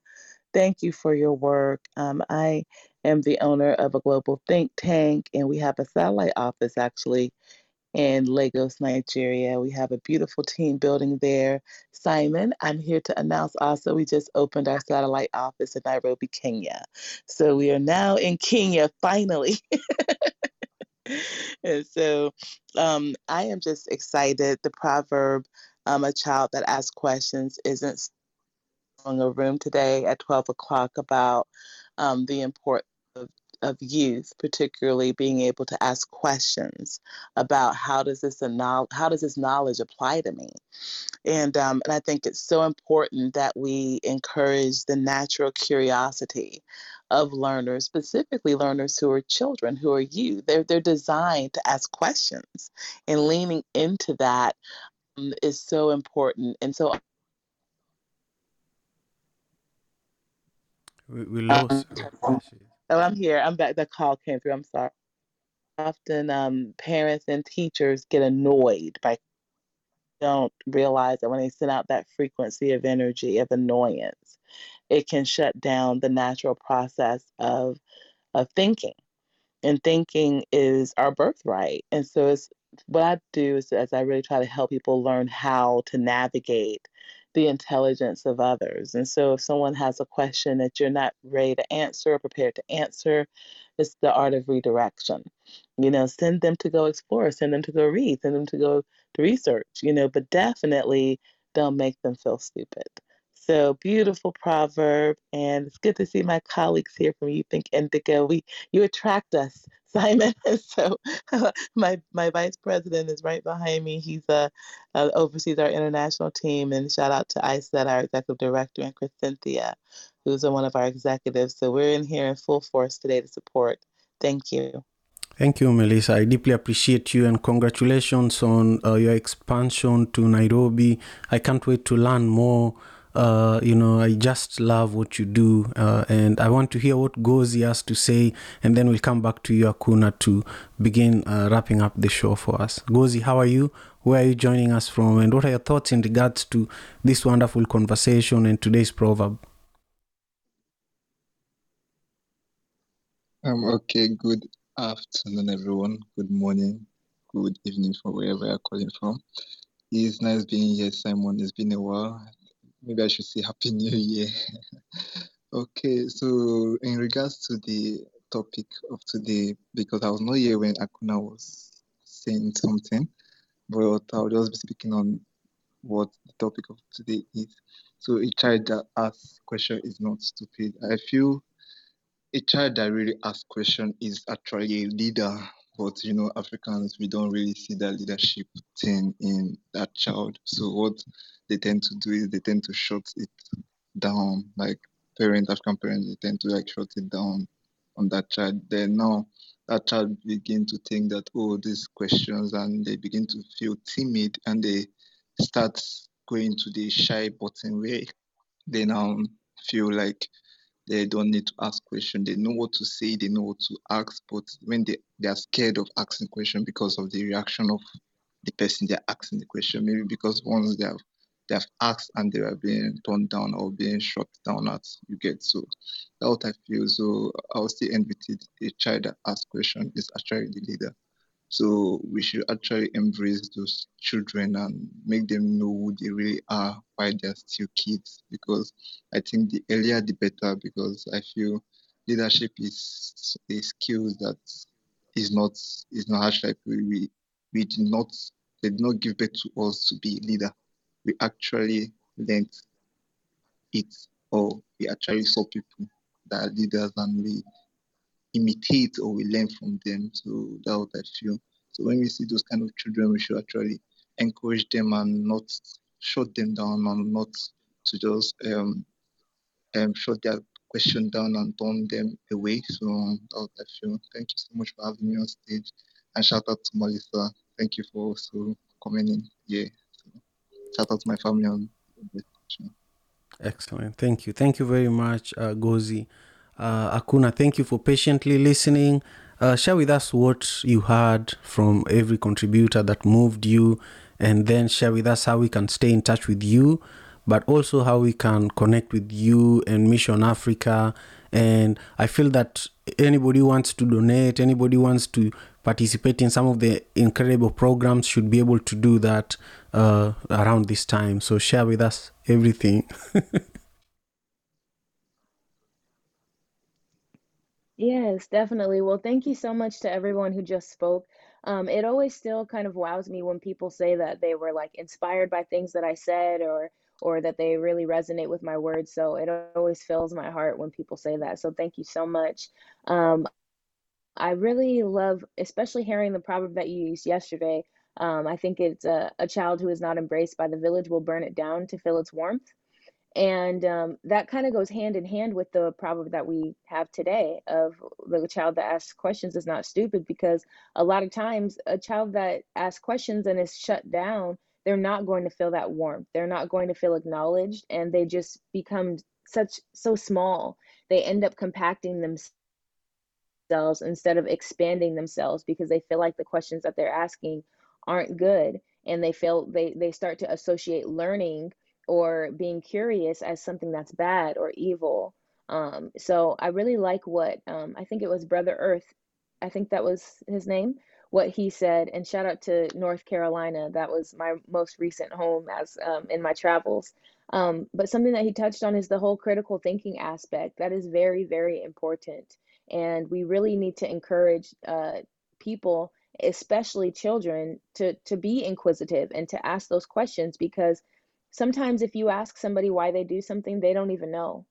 H: thank you for your work. Um, I am the owner of a global think tank, and we have a satellite office actually in Lagos, Nigeria. We have a beautiful team building there. Simon, I'm here to announce also we just opened our satellite office in Nairobi, Kenya. So we are now in Kenya finally. and so um, I am just excited. The proverb, um, a child that asks questions isn't in a room today at 12 o'clock about um, the importance of, of youth, particularly being able to ask questions about how does this how does this knowledge apply to me, and um, and I think it's so important that we encourage the natural curiosity of learners, specifically learners who are children, who are youth. They're they're designed to ask questions, and leaning into that um, is so important. And so
C: We, we lost.
H: oh, I'm here. I'm back. The call came through. I'm sorry. Often, um, parents and teachers get annoyed by don't realize that when they send out that frequency of energy of annoyance, it can shut down the natural process of of thinking. And thinking is our birthright. And so it's what I do is as I really try to help people learn how to navigate the intelligence of others. And so if someone has a question that you're not ready to answer or prepared to answer, it's the art of redirection. You know, send them to go explore, send them to go read, send them to go to research, you know, but definitely don't make them feel stupid. So beautiful proverb, and it's good to see my colleagues here from You Think Indigo. We you attract us Simon. so my my vice president is right behind me. He's a, uh, uh, oversees our international team, and shout out to ISET, our executive director, and Chris Cynthia, who's one of our executives. So we're in here in full force today to support. Thank you.
C: Thank you, Melissa. I deeply appreciate you and congratulations on uh, your expansion to Nairobi. I can't wait to learn more uh, you know, I just love what you do, uh, and I want to hear what Gozi has to say, and then we'll come back to you, Akuna, to begin uh, wrapping up the show for us. Gozi, how are you? Where are you joining us from, and what are your thoughts in regards to this wonderful conversation and today's proverb?
I: Um, okay, good afternoon, everyone. Good morning, good evening from wherever you're calling from. It's nice being here, Simon. It's been a while maybe I should say Happy New Year. okay, so in regards to the topic of today, because I was not here when Akuna was saying something, but I'll just be speaking on what the topic of today is. So a child that asks question is not stupid. I feel a child that really asks question is actually a leader but you know africans we don't really see that leadership thing in that child. So what they tend to do is they tend to shut it down. Like parent african parents they tend to like shut it down on that child. Then now that child begin to think that oh these questions and they begin to feel timid and they start going to the shy button where they now feel like they don't need to ask questions. They know what to say, they know what to ask, but when they, they are scared of asking question because of the reaction of the person they're asking the question, maybe because once they have they have asked and they are being turned down or being shut down at you get so that's what I feel. So I will still end with it. A child that asks question is actually the leader. So we should actually embrace those children and make them know who they really are while they're still kids. Because I think the earlier the better. Because I feel leadership is a skill that is not is not actually we we did not they did not give birth to us to be leader. We actually learned it or we actually saw people that are leaders and we imitate or we learn from them. So that's what I feel. So when we see those kind of children, we should actually encourage them and not shut them down and not to just um, um, shut their question down and turn them away. So that's what I feel. Thank you so much for having me on stage. And shout out to Melissa. Thank you for also coming in here. So shout out to my family on this
C: Excellent. Thank you. Thank you very much, uh, Gozi. Uh, Akuna, thank you for patiently listening. Uh, share with us what you heard from every contributor that moved you, and then share with us how we can stay in touch with you, but also how we can connect with you and Mission Africa. And I feel that anybody wants to donate, anybody wants to participate in some of the incredible programs should be able to do that uh, around this time. So share with us everything.
D: Yes, definitely. Well, thank you so much to everyone who just spoke. Um, it always still kind of wows me when people say that they were like inspired by things that I said or or that they really resonate with my words. So it always fills my heart when people say that. So thank you so much. Um, I really love, especially hearing the proverb that you used yesterday. Um, I think it's a, a child who is not embraced by the village will burn it down to feel its warmth. And um, that kind of goes hand in hand with the proverb that we have today of the child that asks questions is not stupid, because a lot of times a child that asks questions and is shut down, they're not going to feel that warmth. They're not going to feel acknowledged, and they just become such so small. They end up compacting themselves instead of expanding themselves because they feel like the questions that they're asking aren't good, and they feel they they start to associate learning or being curious as something that's bad or evil. Um, so I really like what um, I think it was Brother Earth, I think that was his name, what he said. And shout out to North Carolina. That was my most recent home as um, in my travels. Um, but something that he touched on is the whole critical thinking aspect. That is very, very important. And we really need to encourage uh, people, especially children, to to be inquisitive and to ask those questions because Sometimes, if you ask somebody why they do something, they don't even know.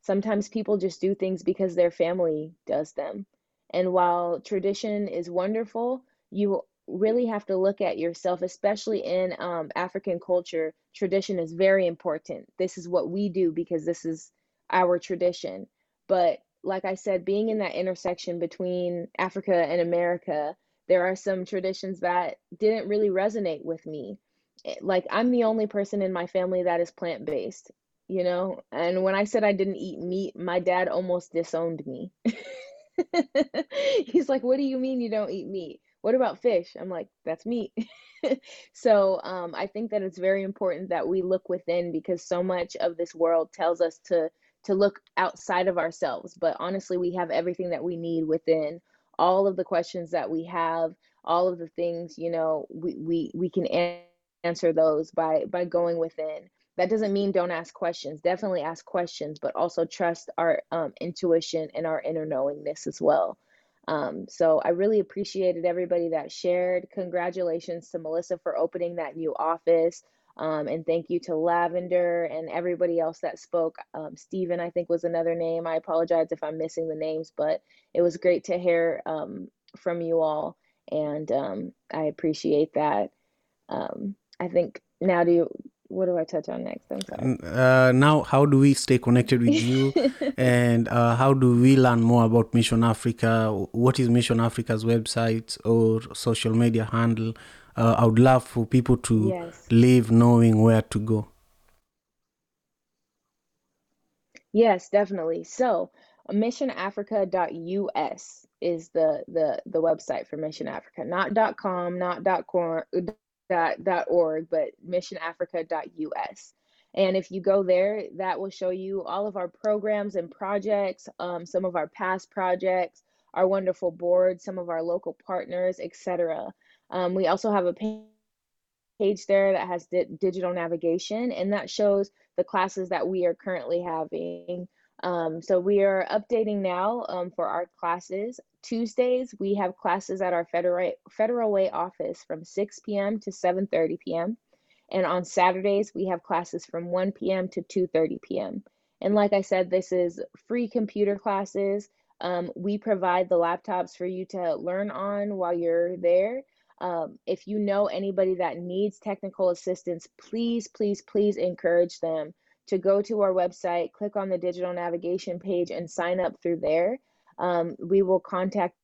D: Sometimes people just do things because their family does them. And while tradition is wonderful, you really have to look at yourself, especially in um, African culture. Tradition is very important. This is what we do because this is our tradition. But like I said, being in that intersection between Africa and America, there are some traditions that didn't really resonate with me. Eh, like I'm the only person in my family that is plant based, you know? And when I said I didn't eat meat, my dad almost disowned me. He's like, "What do you mean you don't eat meat? What about fish?" I'm like, "That's meat." so um, I think that it's very important that we look within because so much of this world tells us to to look outside of ourselves. But honestly, we have everything that we need within. All of the questions that we have, all of the things, you know, we we we can answer answer those by by going within. That doesn't mean don't ask questions. Definitely ask questions but also trust our um, intuition and our inner knowingness as well. Um, so i really appreciated everybody that shared. Congratulations to melissa for opening that new office. Um, and thank you to lavender and everybody else that spoke. Um, stephen i think was another name. I apologize if i'm missing the names but it was great to hear um, from you all. And um, i appreciate that. Um, I think now do you what do I touch on next? I'm sorry.
C: Uh, now, how do we stay connected with you, and uh, how do we learn more about Mission Africa? What is Mission Africa's website or social media handle? Uh, I would love for people to
D: Yes.
C: live knowing where to go.
D: Yes, definitely. So, missionafrica.us is the the the website for Mission Africa. Not .com, not .cor, dot, dot org, but missionafrica.us. And if you go there, that will show you all of our programs and projects, um, some of our past projects, our wonderful board, some of our local partners, etc. Um, we also have a page page there that has di- digital navigation, and that shows the classes that we are currently having. Um, so we are updating now um, for our classes. Tuesdays we have classes at our Federal Federal Way office from 6 p.m. to 7:30 p.m. And on Saturdays we have classes from 1 p.m. to 2:30 p.m. And like I said, this is free computer classes. Um, we provide the laptops for you to learn on while you're there. Um, if you know anybody that needs technical assistance, please, please, please encourage them to go to our website, click on the digital navigation page, and sign up through there. Um, we will contact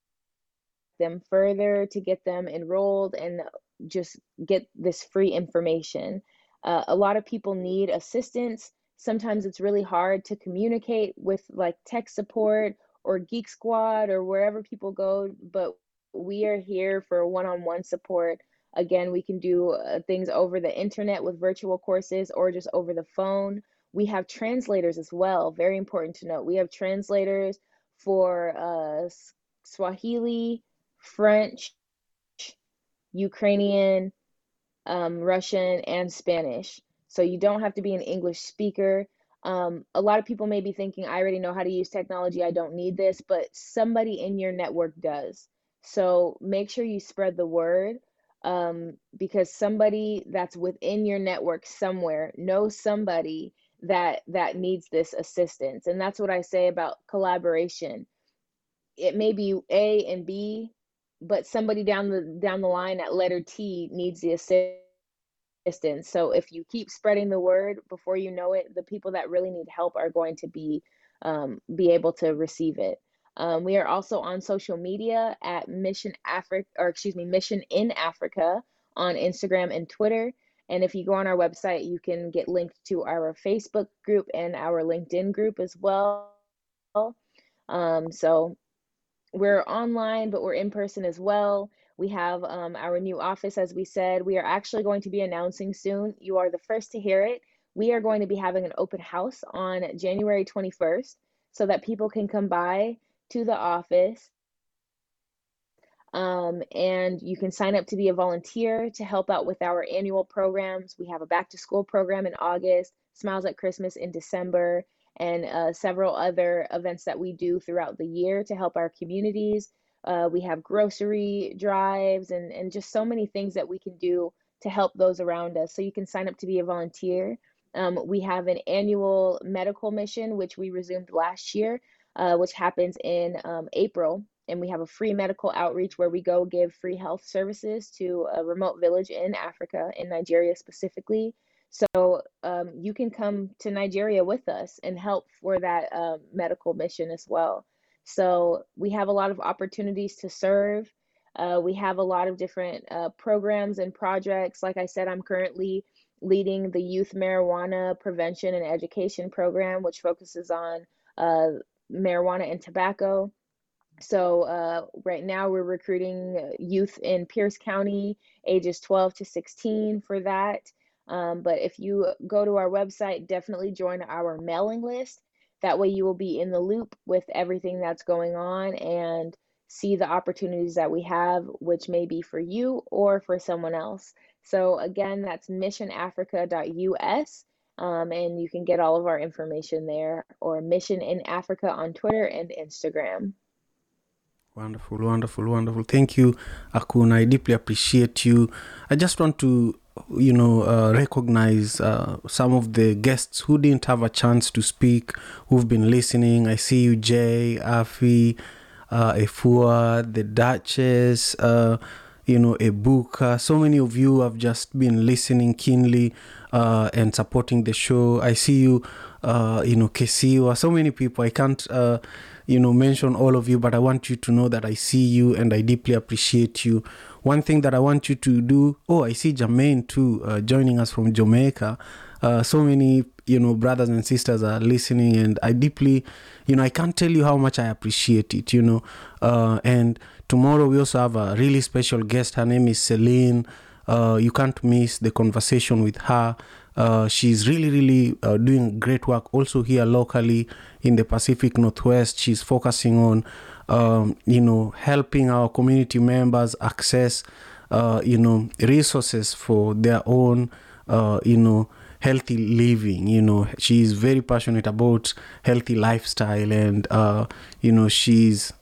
D: them further to get them enrolled and just get this free information. Uh, a lot of people need assistance. Sometimes it's really hard to communicate with like tech support or Geek Squad or wherever people go, but we are here for one on one support. Again, we can do uh, things over the internet with virtual courses or just over the phone. We have translators as well. Very important to note. We have translators for uh, Swahili, French, Ukrainian, um, Russian, and Spanish. So you don't have to be an English speaker. Um, a lot of people may be thinking, I already know how to use technology, I don't need this, but somebody in your network does. So make sure you spread the word um, because somebody that's within your network somewhere knows somebody that that needs this assistance. And that's what I say about collaboration. It may be A and B, but somebody down the down the line at letter T needs the assistance. So if you keep spreading the word before you know it, the people that really need help are going to be um, be able to receive it. Um, we are also on social media at Mission Africa, or excuse me, Mission in Africa on Instagram and Twitter. And if you go on our website, you can get linked to our Facebook group and our LinkedIn group as well. Um, so we're online, but we're in person as well. We have um, our new office, as we said. We are actually going to be announcing soon. You are the first to hear it. We are going to be having an open house on January 21st so that people can come by to the office. Um, and you can sign up to be a volunteer to help out with our annual programs. We have a back to school program in August, Smiles at Christmas in December, and uh, several other events that we do throughout the year to help our communities. Uh, we have grocery drives and, and just so many things that we can do to help those around us. So you can sign up to be a volunteer. Um, we have an annual medical mission, which we resumed last year, uh, which happens in um, April. And we have a free medical outreach where we go give free health services to a remote village in Africa, in Nigeria specifically. So um, you can come to Nigeria with us and help for that uh, medical mission as well. So we have a lot of opportunities to serve. Uh, we have a lot of different uh, programs and projects. Like I said, I'm currently leading the Youth Marijuana Prevention and Education Program, which focuses on uh, marijuana and tobacco. So uh, right now we're recruiting youth in Pierce County, ages 12 to 16 for that. Um, but if you go to our website, definitely join our mailing list. That way, you will be in the loop with everything that's going on and see the opportunities that we have, which may be for you or for someone else. So, again, that's missionafrica.us, um, and you can get all of our information there, or Mission in Africa on Twitter and Instagram.
C: Wonderful, wonderful, wonderful. Thank you, Akuna. I deeply appreciate you. I just want to you know, uh, recognize uh, some of the guests who didn't have a chance to speak, who've been listening. I see you, Jay, Afi, uh, Efua, the Duchess, uh, you know, Ebuka. So many of you have just been listening keenly uh, and supporting the show. I see you, uh, you know, Kesiwa. So many people. I can't, uh, you know, mention all of you, but I want you to know that I see you and I deeply appreciate you one thing that I want you to do. Oh, I see Jermaine too uh, joining us from Jamaica. Uh, so many, you know, brothers and sisters are listening, and I deeply, you know, I can't tell you how much I appreciate it. You know, uh, and tomorrow we also have a really special guest. Her name is Celine. Uh, you can't miss the conversation with her. Uh, she's really, really uh, doing great work also here locally in the Pacific Northwest. She's focusing on um, you know, helping our community members access, uh, you know, resources for their own, uh, you know, healthy living. You know, she's very passionate about healthy lifestyle, and uh, you know, she's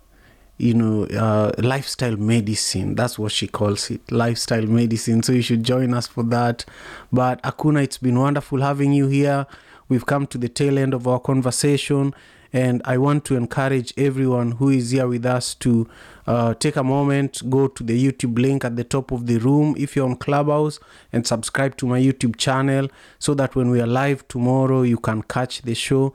C: you know, uh, lifestyle medicine. That's what she calls it, lifestyle medicine. So you should join us for that. But Akuna, it's been wonderful having you here. We've come to the tail end of our conversation. And I want to encourage everyone who is here with us to uh, take a moment, go to the YouTube link at the top of the room if you're on Clubhouse, and subscribe to my YouTube channel so that when we are live tomorrow, you can catch the show.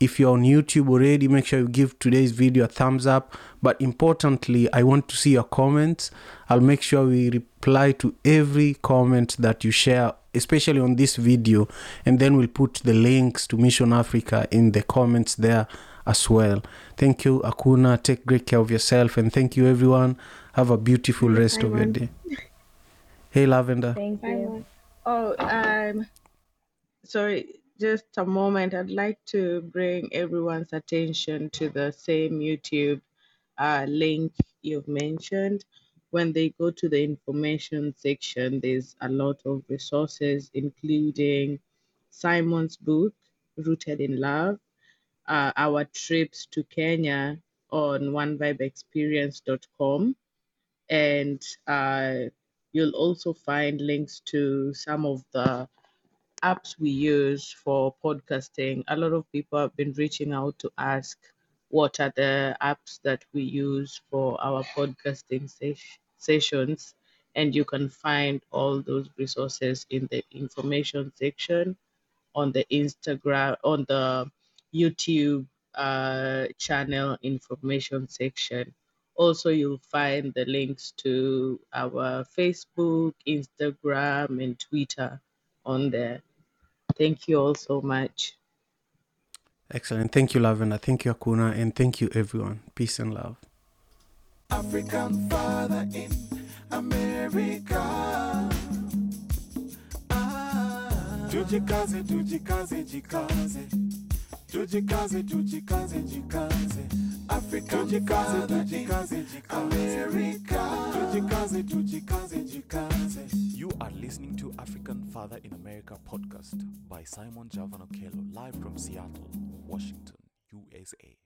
C: If you're on YouTube already, make sure you give today's video a thumbs up. But importantly, I want to see your comments. I'll make sure we reply to every comment that you share, especially on this video. And then we'll put the links to Mission Africa in the comments there as well. Thank you, Akuna. Take great care of yourself. And thank you, everyone. Have a beautiful rest of your day. Hey, Lavender.
D: Thank you.
E: Oh, um, sorry, just a moment. I'd like to bring everyone's attention to the same YouTube uh, link you've mentioned, when they go to the information section, there's a lot of resources, including Simon's book, Rooted in Love, uh, our trips to Kenya on onevibexperience.com. And uh, you'll also find links to some of the apps we use for podcasting. A lot of people have been reaching out to ask what are the apps that we use for our podcasting ses- sessions. And you can find all those resources in the information section on the Instagram, on the YouTube uh, channel information section. Also, you'll find the links to our Facebook, Instagram, and Twitter on there. Thank you all so much.
C: Excellent. Thank you, Lavender. Thank you, Akuna. And thank you, everyone. Peace and love.
A: African father in America. Ah, tujikaze, tujikaze, jikaze. Tujikaze, tujikaze, jikaze. Africa, tujikaze, tujikaze, jikaze. America. Tujikaze, tujikaze, jikaze.
B: You are listening to African Father in America podcast by Simon Javan Okello, live from Seattle, Washington, USA.